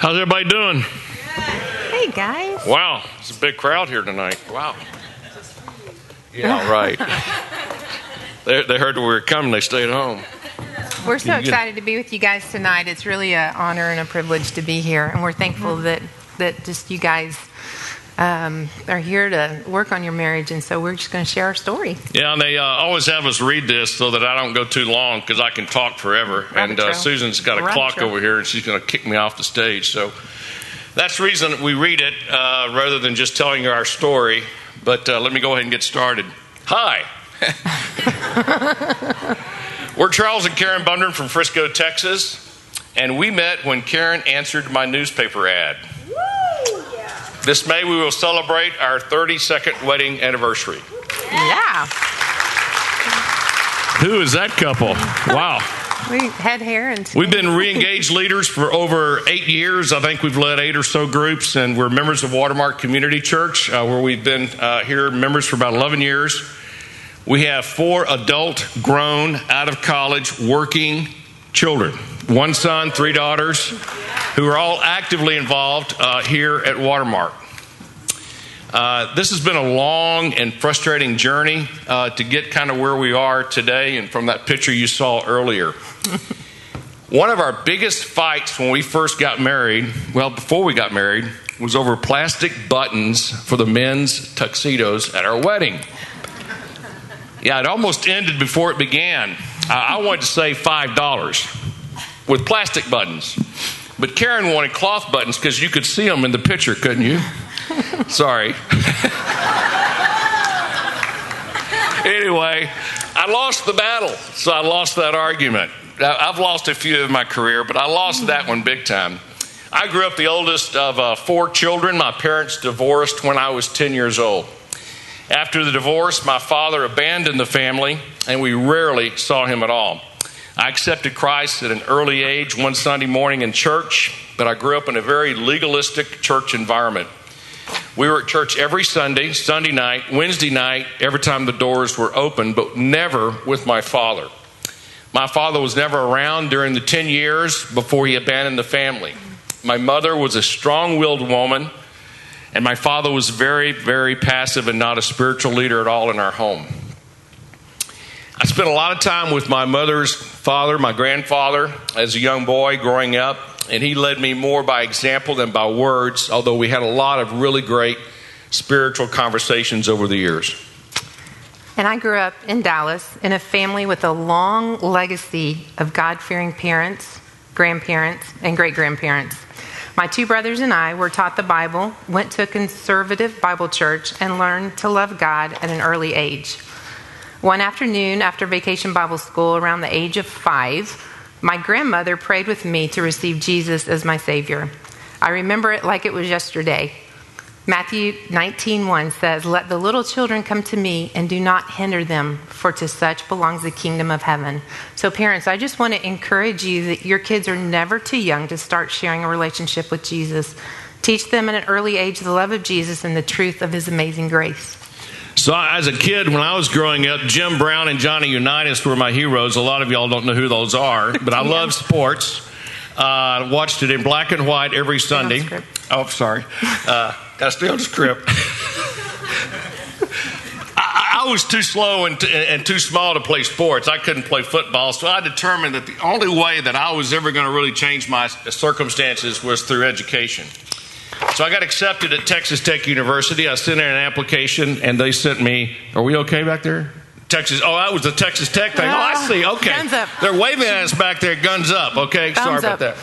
How's everybody doing? Hey guys. Wow, it's a big crowd here tonight. Wow. Yeah, right. they, they heard we were coming, they stayed home. We're so excited to be with you guys tonight. It's really an honor and a privilege to be here, and we're thankful mm-hmm. that that just you guys um, are here to work on your marriage, and so we're just going to share our story. Yeah, and they uh, always have us read this so that I don't go too long because I can talk forever. Rabbit and uh. Susan's got a Rabbit clock trail. over here, and she's going to kick me off the stage. So that's the reason we read it uh, rather than just telling our story. But uh, let me go ahead and get started. Hi. We're Charles and Karen Bundren from Frisco, Texas, and we met when Karen answered my newspaper ad. This May, we will celebrate our 32nd wedding anniversary. Yeah, Who is that couple? Wow. we had hair and We've been re engaged leaders for over eight years. I think we've led eight or so groups, and we're members of Watermark Community Church, uh, where we've been uh, here members for about 11 years. We have four adult, grown, out of college, working children one son, three daughters, who are all actively involved uh, here at Watermark. Uh, this has been a long and frustrating journey uh, to get kind of where we are today, and from that picture you saw earlier. One of our biggest fights when we first got married, well, before we got married, was over plastic buttons for the men's tuxedos at our wedding. Yeah, it almost ended before it began. Uh, I wanted to save $5 with plastic buttons. But Karen wanted cloth buttons because you could see them in the picture, couldn't you? Sorry. anyway, I lost the battle, so I lost that argument. I've lost a few in my career, but I lost that one big time. I grew up the oldest of uh, four children. My parents divorced when I was 10 years old. After the divorce, my father abandoned the family, and we rarely saw him at all. I accepted Christ at an early age one Sunday morning in church, but I grew up in a very legalistic church environment. We were at church every Sunday, Sunday night, Wednesday night, every time the doors were open, but never with my father. My father was never around during the 10 years before he abandoned the family. My mother was a strong willed woman, and my father was very, very passive and not a spiritual leader at all in our home. I spent a lot of time with my mother's father, my grandfather, as a young boy growing up, and he led me more by example than by words, although we had a lot of really great spiritual conversations over the years. And I grew up in Dallas in a family with a long legacy of God fearing parents, grandparents, and great grandparents. My two brothers and I were taught the Bible, went to a conservative Bible church, and learned to love God at an early age. One afternoon after vacation Bible school, around the age of five, my grandmother prayed with me to receive Jesus as my Savior. I remember it like it was yesterday. Matthew 19:1 says, "Let the little children come to me and do not hinder them, for to such belongs the kingdom of heaven." So parents, I just want to encourage you that your kids are never too young to start sharing a relationship with Jesus. Teach them at an early age the love of Jesus and the truth of his amazing grace. So, as a kid, when I was growing up, Jim Brown and Johnny Unitas were my heroes. A lot of y'all don't know who those are, but I love sports. Uh, I watched it in black and white every Sunday. Oh, sorry. Uh, stay on the script. I, I was too slow and, t- and too small to play sports. I couldn't play football, so I determined that the only way that I was ever going to really change my circumstances was through education. So I got accepted at Texas Tech University. I sent in an application, and they sent me. Are we okay back there? Texas. Oh, that was the Texas Tech thing. Oh, I see. Okay, Guns up. they're waving at us back there. Guns up. Okay, sorry about up. that.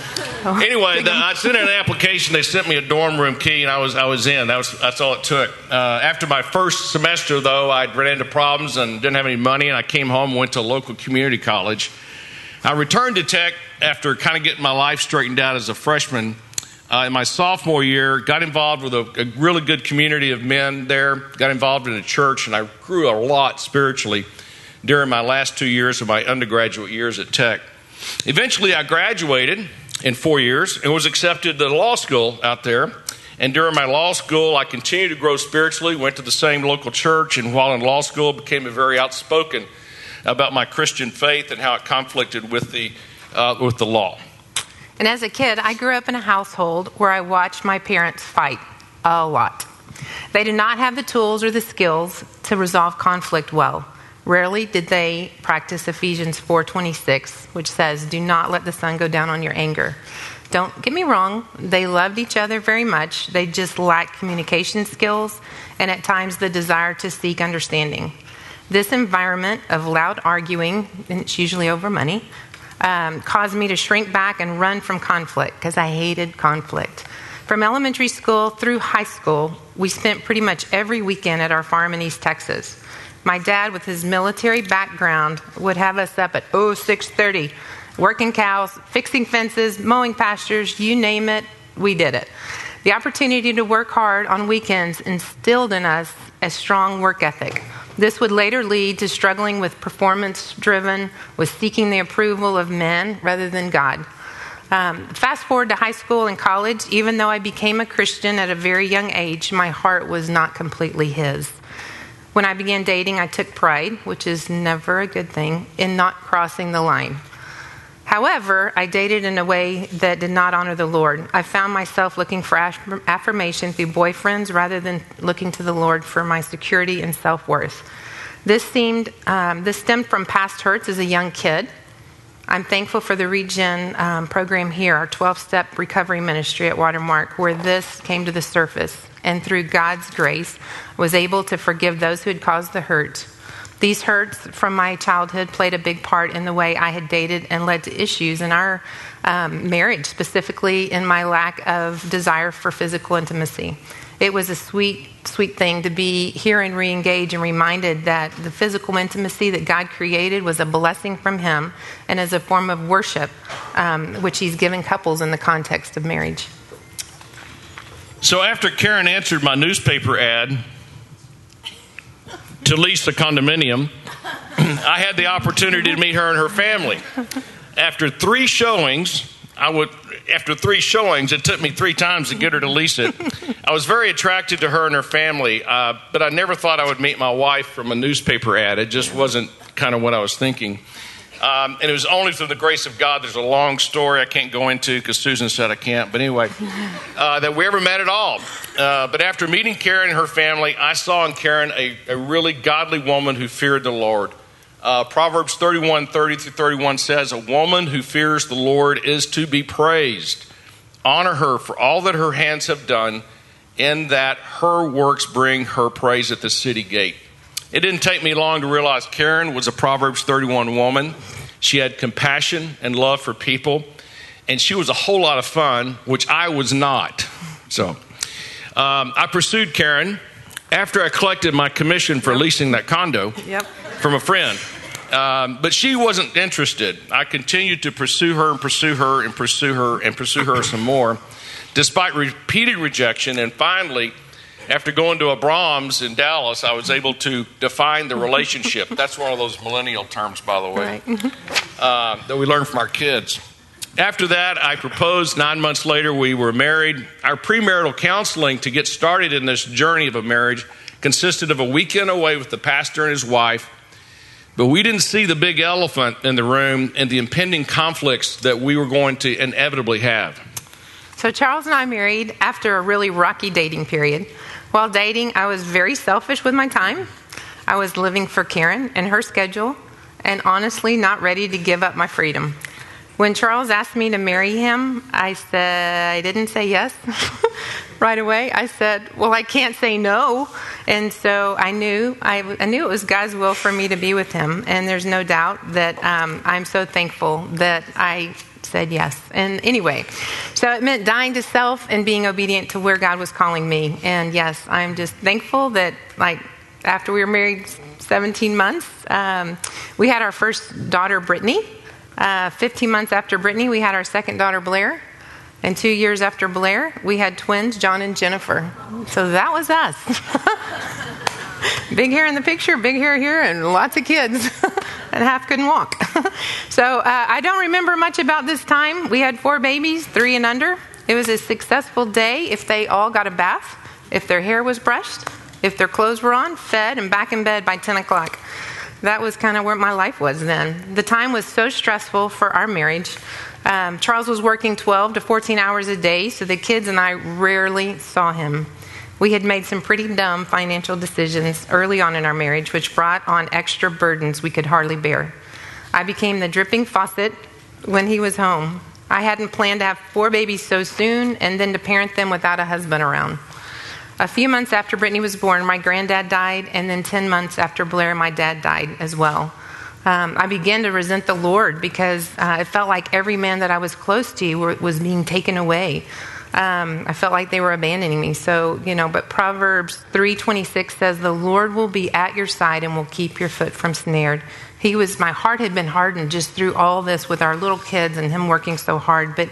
Oh, Anyway, the. I sent in an application. They sent me a dorm room key, and I was I was in. That was that's all it took. Uh, after my first semester, though, I ran into problems and didn't have any money, and I came home went to a local community college. I returned to Tech after kind of getting my life straightened out as a freshman. Uh, in my sophomore year, got involved with a, a really good community of men there. Got involved in a church, and I grew a lot spiritually during my last two years of my undergraduate years at Tech. Eventually, I graduated in four years and was accepted to law school out there. And during my law school, I continued to grow spiritually, went to the same local church, and while in law school, became very outspoken about my Christian faith and how it conflicted with the, uh, with the law. And as a kid, I grew up in a household where I watched my parents fight a lot. They did not have the tools or the skills to resolve conflict well. Rarely did they practice Ephesians 4:26, which says, "Do not let the sun go down on your anger." Don't get me wrong, they loved each other very much. They just lacked communication skills and at times the desire to seek understanding. This environment of loud arguing, and it's usually over money, um, caused me to shrink back and run from conflict because I hated conflict. From elementary school through high school, we spent pretty much every weekend at our farm in East Texas. My dad, with his military background, would have us up at oh six thirty, working cows, fixing fences, mowing pastures, you name it, we did it. The opportunity to work hard on weekends instilled in us a strong work ethic. This would later lead to struggling with performance driven, with seeking the approval of men rather than God. Um, fast forward to high school and college, even though I became a Christian at a very young age, my heart was not completely His. When I began dating, I took pride, which is never a good thing, in not crossing the line. However, I dated in a way that did not honor the Lord. I found myself looking for affirmation through boyfriends rather than looking to the Lord for my security and self worth. This seemed um, this stemmed from past hurts as a young kid. I'm thankful for the Regen um, program here, our 12 step recovery ministry at Watermark, where this came to the surface, and through God's grace, was able to forgive those who had caused the hurt these hurts from my childhood played a big part in the way I had dated and led to issues in our um, marriage, specifically in my lack of desire for physical intimacy. It was a sweet, sweet thing to be here and re engage and reminded that the physical intimacy that God created was a blessing from Him and as a form of worship, um, which He's given couples in the context of marriage. So after Karen answered my newspaper ad, to lease the condominium, I had the opportunity to meet her and her family. After three showings, I would after three showings, it took me three times to get her to lease it. I was very attracted to her and her family, uh, but I never thought I would meet my wife from a newspaper ad. It just wasn't kind of what I was thinking. Um, and it was only through the grace of God. There's a long story I can't go into because Susan said I can't. But anyway, uh, that we ever met at all. Uh, but after meeting Karen and her family, I saw in Karen a, a really godly woman who feared the Lord. Uh, Proverbs 31 30 through 31 says, A woman who fears the Lord is to be praised. Honor her for all that her hands have done, in that her works bring her praise at the city gate. It didn't take me long to realize Karen was a Proverbs 31 woman. She had compassion and love for people, and she was a whole lot of fun, which I was not. So um, I pursued Karen after I collected my commission for leasing that condo yep. from a friend. Um, but she wasn't interested. I continued to pursue her and pursue her and pursue her and pursue her some more, despite repeated rejection. And finally, after going to a Braum's in Dallas, I was able to define the relationship. That's one of those millennial terms, by the way, right. uh, that we learn from our kids. After that, I proposed. Nine months later, we were married. Our premarital counseling to get started in this journey of a marriage consisted of a weekend away with the pastor and his wife. But we didn't see the big elephant in the room and the impending conflicts that we were going to inevitably have. So, Charles and I married after a really rocky dating period. While dating, I was very selfish with my time. I was living for Karen and her schedule, and honestly, not ready to give up my freedom. When Charles asked me to marry him, I said, I didn't say yes right away. I said, Well, I can't say no. And so I knew, I, I knew it was God's will for me to be with him. And there's no doubt that um, I'm so thankful that I said yes. And anyway, so it meant dying to self and being obedient to where God was calling me. And yes, I'm just thankful that, like, after we were married 17 months, um, we had our first daughter, Brittany. Uh, 15 months after Brittany, we had our second daughter, Blair. And two years after Blair, we had twins, John and Jennifer. So that was us. big hair in the picture, big hair here, and lots of kids. and half couldn't walk. so uh, I don't remember much about this time. We had four babies, three and under. It was a successful day if they all got a bath, if their hair was brushed, if their clothes were on, fed, and back in bed by 10 o'clock. That was kind of where my life was then. The time was so stressful for our marriage. Um, Charles was working 12 to 14 hours a day, so the kids and I rarely saw him. We had made some pretty dumb financial decisions early on in our marriage, which brought on extra burdens we could hardly bear. I became the dripping faucet when he was home. I hadn't planned to have four babies so soon and then to parent them without a husband around. A few months after Brittany was born, my granddad died, and then 10 months after Blair, my dad died as well. Um, I began to resent the Lord because uh, it felt like every man that I was close to were, was being taken away. Um, I felt like they were abandoning me. So, you know, but Proverbs 3:26 says, "The Lord will be at your side and will keep your foot from snared." He was my heart had been hardened just through all this with our little kids and him working so hard, but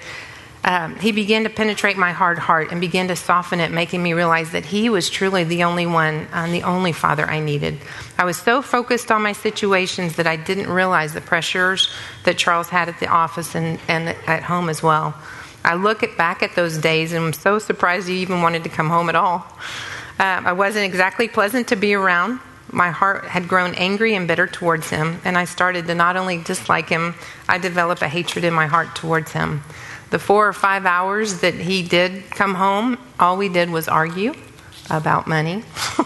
um, he began to penetrate my hard heart and began to soften it, making me realize that he was truly the only one and the only father I needed. I was so focused on my situations that I didn't realize the pressures that Charles had at the office and, and at home as well. I look at, back at those days and I'm so surprised he even wanted to come home at all. Uh, I wasn't exactly pleasant to be around. My heart had grown angry and bitter towards him, and I started to not only dislike him, I developed a hatred in my heart towards him. The four or five hours that he did come home, all we did was argue about money.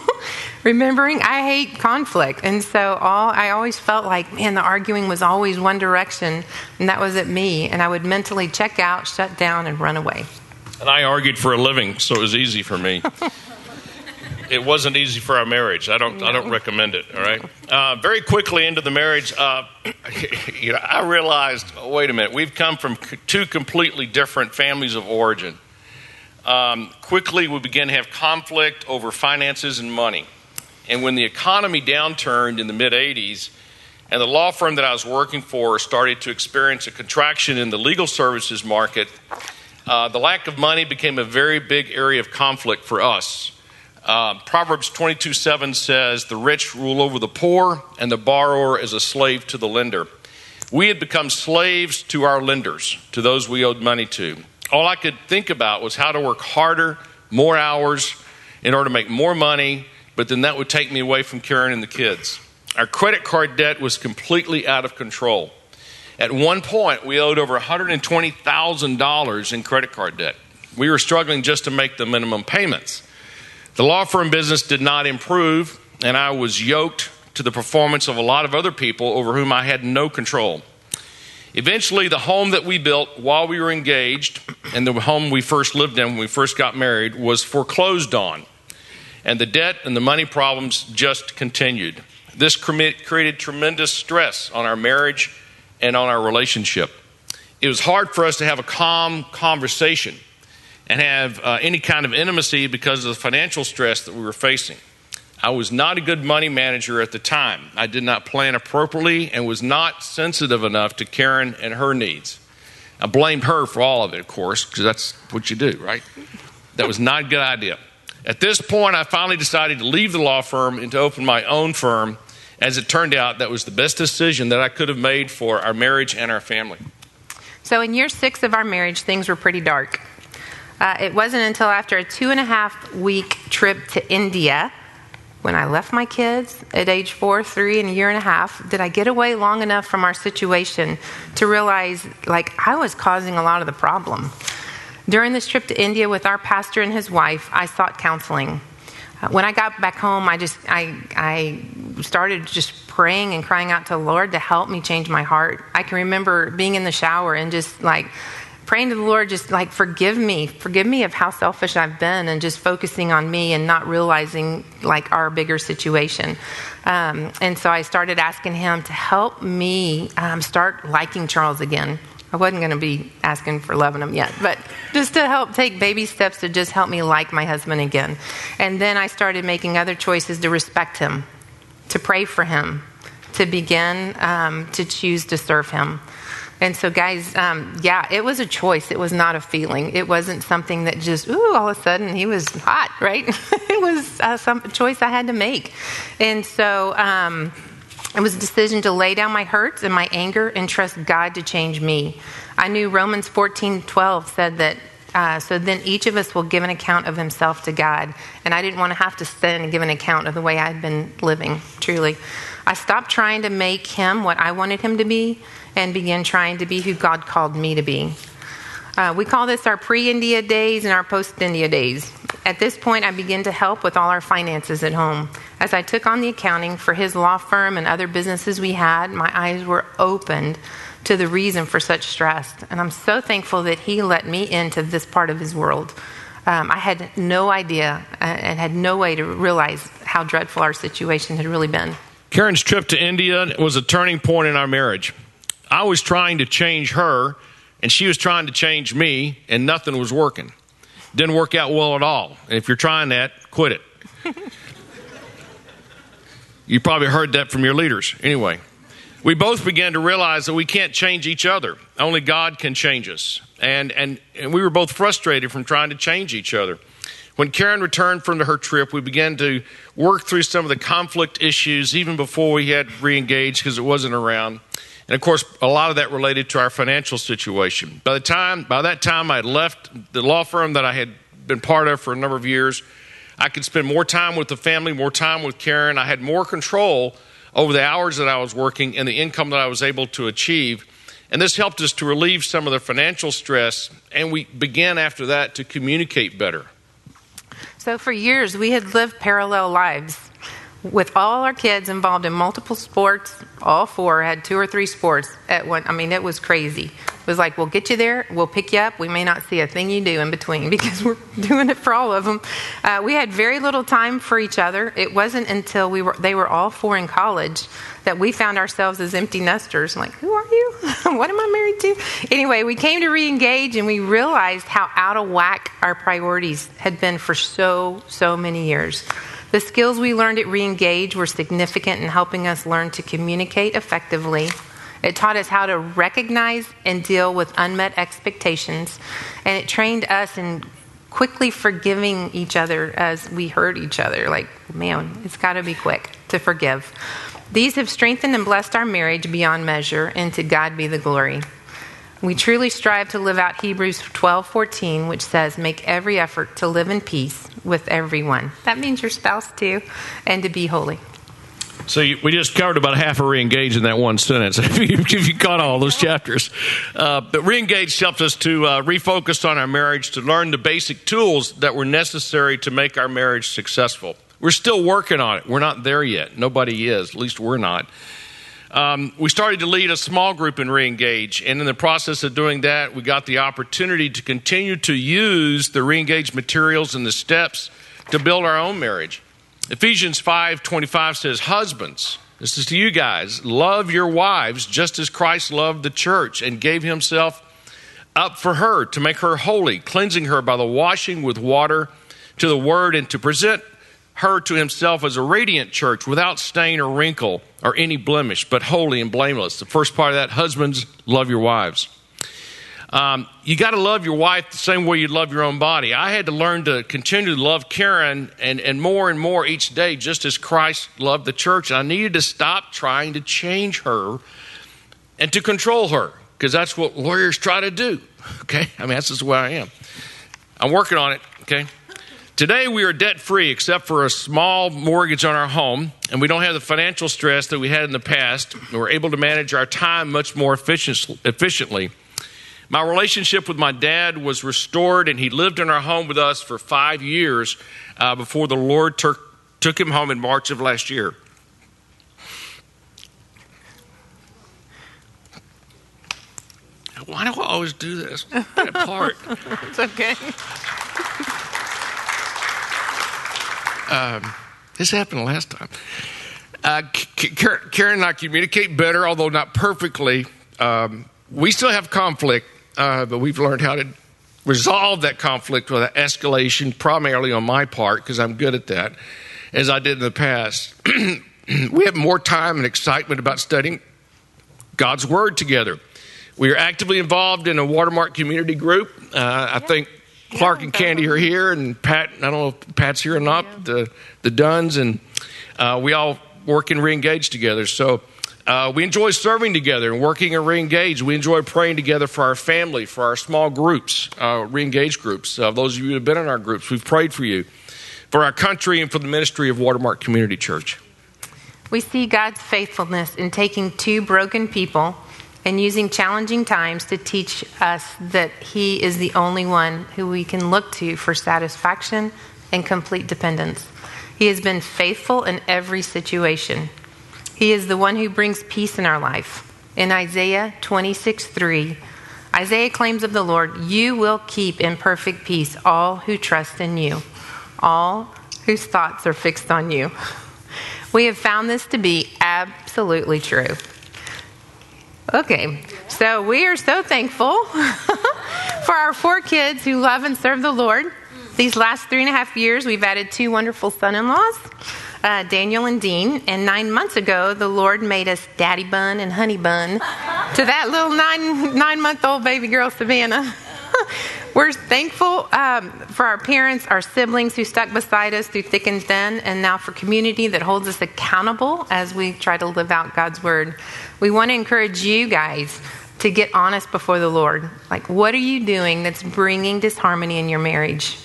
remembering I hate conflict. And so all I always felt like, man, the arguing was always one direction, and that was at me. And I would mentally check out, shut down, and run away. And I argued for a living, so it was easy for me. it wasn't easy for our marriage. I don't. No. I don't recommend it. All right. Uh, very quickly into the marriage, uh, you know, I realized. Wait a minute. We've come from two completely different families of origin. Um, quickly, we began to have conflict over finances and money. And when the economy downturned in the mid 80s, and the law firm that I was working for started to experience a contraction in the legal services market, uh, the lack of money became a very big area of conflict for us. Uh, Proverbs 22 7 says, The rich rule over the poor, and the borrower is a slave to the lender. We had become slaves to our lenders, to those we owed money to. All I could think about was how to work harder, more hours, in order to make more money but then that would take me away from Karen and the kids. Our credit card debt was completely out of control. At one point, we owed over $120,000 in credit card debt. We were struggling just to make the minimum payments. The law firm business did not improve, and I was yoked to the performance of a lot of other people over whom I had no control. Eventually, the home that we built while we were engaged and the home we first lived in when we first got married was foreclosed on and the debt and the money problems just continued. This created tremendous stress on our marriage and on our relationship. It was hard for us to have a calm conversation and have uh, any kind of intimacy because of the financial stress that we were facing. I was not a good money manager at the time. I did not plan appropriately and was not sensitive enough to Karen and her needs. I blamed her for all of it, of course, because that's what you do, right? That was not a good idea. At this point, I finally decided to leave the law firm and to open my own firm. As it turned out, that was the best decision that I could have made for our marriage and our family. So, in year six of our marriage, things were pretty dark. Uh, it wasn't until after a two and a half week trip to India, when I left my kids at age four, three, and a year and a half, did I get away long enough from our situation to realize, like, I was causing a lot of the problem. During this trip to India with our pastor and his wife, I sought counseling. Uh, when I got back home, I just I I started just praying and crying out to the Lord to help me change my heart. I can remember being in the shower and just like praying to the Lord, just like forgive me, forgive me of how selfish I've been, and just focusing on me and not realizing like our bigger situation. Um, and so I started asking Him to help me um, start liking Charles again. I wasn't going to be asking for loving him yet, but just to help take baby steps to just help me like my husband again. And then I started making other choices to respect him, to pray for him, to begin um, to choose to serve him. And so, guys, um, yeah, it was a choice. It was not a feeling. It wasn't something that just, ooh, all of a sudden he was hot, right? it was uh, some choice I had to make. And so, um, it was a decision to lay down my hurts and my anger and trust God to change me. I knew Romans 14 12 said that Uh, so then each of us will give an account of himself to God. And I didn't want to have to stand and give an account of the way I'd been living, truly. I stopped trying to make him what I wanted him to be and began trying to be who God called me to be. Uh, we call this our pre India days and our post India days. At this point, I began to help with all our finances at home. As I took on the accounting for his law firm and other businesses we had, my eyes were opened to the reason for such stress. And I'm so thankful that he let me into this part of his world. Um, I had no idea uh, and had no way to realize how dreadful our situation had really been. Karen's trip to India was a turning point in our marriage. I was trying to change her, and she was trying to change me, and nothing was working. Didn't work out well at all. And if you're trying that, quit it. you probably heard that from your leaders. Anyway, we both began to realize that we can't change each other. Only God can change us. And, and, and we were both frustrated from trying to change each other. When Karen returned from her trip, we began to work through some of the conflict issues even before we had reengaged because it wasn't around. And of course, a lot of that related to our financial situation. By the time, by that time, I had left the law firm that I had been part of for a number of years. I could spend more time with the family, more time with Karen. I had more control over the hours that I was working and the income that I was able to achieve. And this helped us to relieve some of the financial stress, and we began after that to communicate better. So, for years, we had lived parallel lives with all our kids involved in multiple sports, all four had two or three sports at one. I mean, it was crazy. Was like, we'll get you there, we'll pick you up. We may not see a thing you do in between because we're doing it for all of them. Uh, we had very little time for each other. It wasn't until we were they were all four in college that we found ourselves as empty nesters. Like, who are you? what am I married to? Anyway, we came to reengage and we realized how out of whack our priorities had been for so so many years. The skills we learned at Reengage were significant in helping us learn to communicate effectively. It taught us how to recognize and deal with unmet expectations, and it trained us in quickly forgiving each other as we hurt each other. Like, man, it's got to be quick to forgive. These have strengthened and blessed our marriage beyond measure, and to God be the glory. We truly strive to live out Hebrews 12:14, which says, "Make every effort to live in peace with everyone." That means your spouse too, and to be holy. So you, we just covered about half of reengage in that one sentence. if, you, if you caught all those chapters, uh, but reengage helped us to uh, refocus on our marriage, to learn the basic tools that were necessary to make our marriage successful. We're still working on it. We're not there yet. Nobody is. At least we're not. Um, we started to lead a small group in Reengage, and in the process of doing that, we got the opportunity to continue to use the Reengage materials and the steps to build our own marriage. Ephesians 5:25 says, "Husbands, this is to you guys, love your wives just as Christ loved the church and gave himself up for her to make her holy, cleansing her by the washing with water to the word and to present her to himself as a radiant church without stain or wrinkle or any blemish, but holy and blameless. The first part of that, husbands, love your wives. Um, you got to love your wife the same way you love your own body. I had to learn to continue to love Karen and, and more and more each day, just as Christ loved the church. And I needed to stop trying to change her and to control her, because that's what lawyers try to do. Okay? I mean, that's just where I am. I'm working on it. Okay? Today, we are debt free except for a small mortgage on our home, and we don't have the financial stress that we had in the past. We're able to manage our time much more efficiently. My relationship with my dad was restored, and he lived in our home with us for five years uh, before the Lord tur- took him home in March of last year. Why do I always do this? That part. it's okay. Um, this happened last time. Uh, Karen and I communicate better, although not perfectly. Um, we still have conflict, uh, but we've learned how to resolve that conflict without escalation, primarily on my part, because I'm good at that, as I did in the past. we have more time and excitement about studying God's Word together. We are actively involved in a Watermark community group. Uh, I think Clark and Candy are here, and Pat. I don't know if Pat's here or not. Yeah. The the Duns and uh, we all work and reengage together. So Uh, we enjoy serving together and working and re-engage. We enjoy praying together for our family, for our small groups, uh, re-engage groups. Uh, those of you who have been in our groups, we've prayed for you, for our country, and for the ministry of Watermark Community Church. We see God's faithfulness in taking two broken people and using challenging times to teach us that He is the only one who we can look to for satisfaction and complete dependence. He has been faithful in every situation. He is the one who brings peace in our life. In Isaiah 26 3, Isaiah claims of the Lord, You will keep in perfect peace all who trust in you, all whose thoughts are fixed on you. We have found this to be absolutely true. Okay, so we are so thankful for our four kids who love and serve the Lord. These last three and a half years, we've added two wonderful son in laws, uh, Daniel and Dean. And nine months ago, the Lord made us Daddy Bun and Honey Bun to that little nine, nine month old baby girl, Savannah. We're thankful um, for our parents, our siblings who stuck beside us through thick and thin, and now for community that holds us accountable as we try to live out God's word. We want to encourage you guys to get honest before the Lord. Like, what are you doing that's bringing disharmony in your marriage?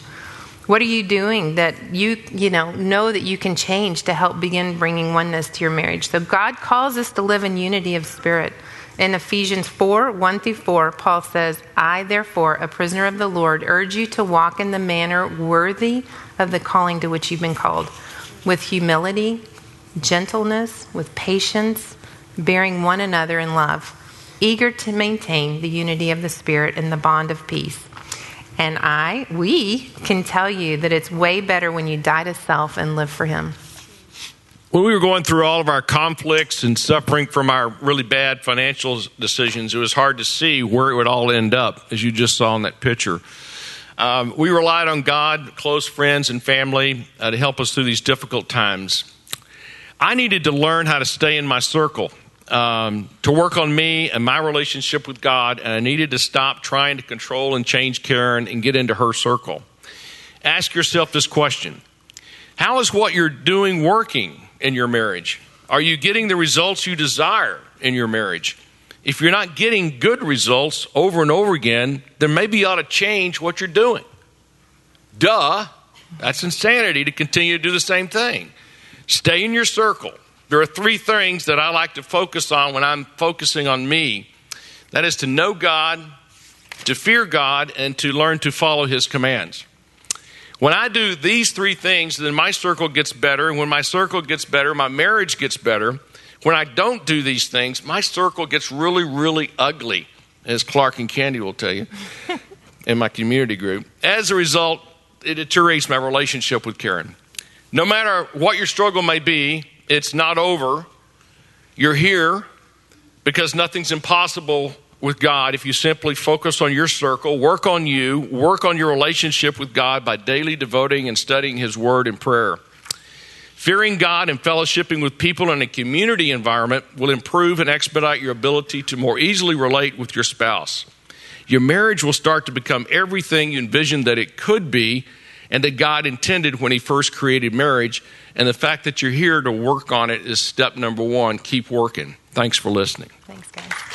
What are you doing that you, you know, know that you can change to help begin bringing oneness to your marriage? So God calls us to live in unity of spirit. In Ephesians 4 1 through 4, Paul says, I, therefore, a prisoner of the Lord, urge you to walk in the manner worthy of the calling to which you've been called, with humility, gentleness, with patience, bearing one another in love, eager to maintain the unity of the Spirit in the bond of peace. And I, we can tell you that it's way better when you die to self and live for Him when we were going through all of our conflicts and suffering from our really bad financial decisions, it was hard to see where it would all end up, as you just saw in that picture. Um, we relied on God, close friends, and family uh, to help us through these difficult times. I needed to learn how to stay in my circle, um, to work on me and my relationship with God, and I needed to stop trying to control and change Karen and get into her circle. Ask yourself this question How is what you're doing working? in your marriage? Are you getting the results you desire in your marriage? If you're not getting good results over and over again, then maybe you ought to change what you're doing. Duh. That's insanity to continue to do the same thing. Stay in your circle. There are three things that I like to focus on when I'm focusing on me that is to know God, to fear God, and to learn to follow His commands. When I do these three things, then my circle gets better. And when my circle gets better, my marriage gets better. When I don't do these things, my circle gets really, really ugly, as Clark and Candy will tell you in my community group. As a result, it deteriorates my relationship with Karen. No matter what your struggle may be, it's not over. You're here because nothing's impossible with God if you simply focus on your circle, work on you, work on your relationship with God by daily devoting and studying His Word and prayer. Fearing God and fellowshipping with people in a community environment will improve and expedite your ability to more easily relate with your spouse. Your marriage will start to become everything you envisioned that it could be and that God intended when He first created marriage. And the fact that you're here to work on it is step number one. Keep working. Thanks for listening. Thanks, guys.